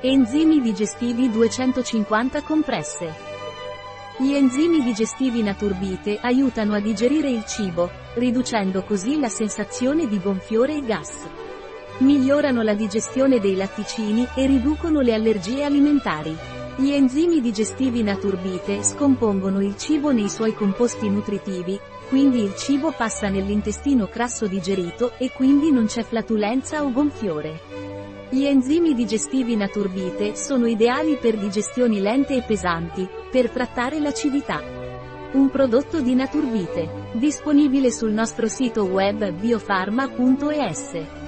Enzimi digestivi 250 compresse. Gli enzimi digestivi Naturbite aiutano a digerire il cibo, riducendo così la sensazione di gonfiore e gas. Migliorano la digestione dei latticini e riducono le allergie alimentari. Gli enzimi digestivi Naturbite scompongono il cibo nei suoi composti nutritivi, quindi il cibo passa nell'intestino crasso digerito e quindi non c'è flatulenza o gonfiore. Gli enzimi digestivi Naturbite sono ideali per digestioni lente e pesanti, per trattare l'acidità. Un prodotto di Naturbite, disponibile sul nostro sito web biofarma.es.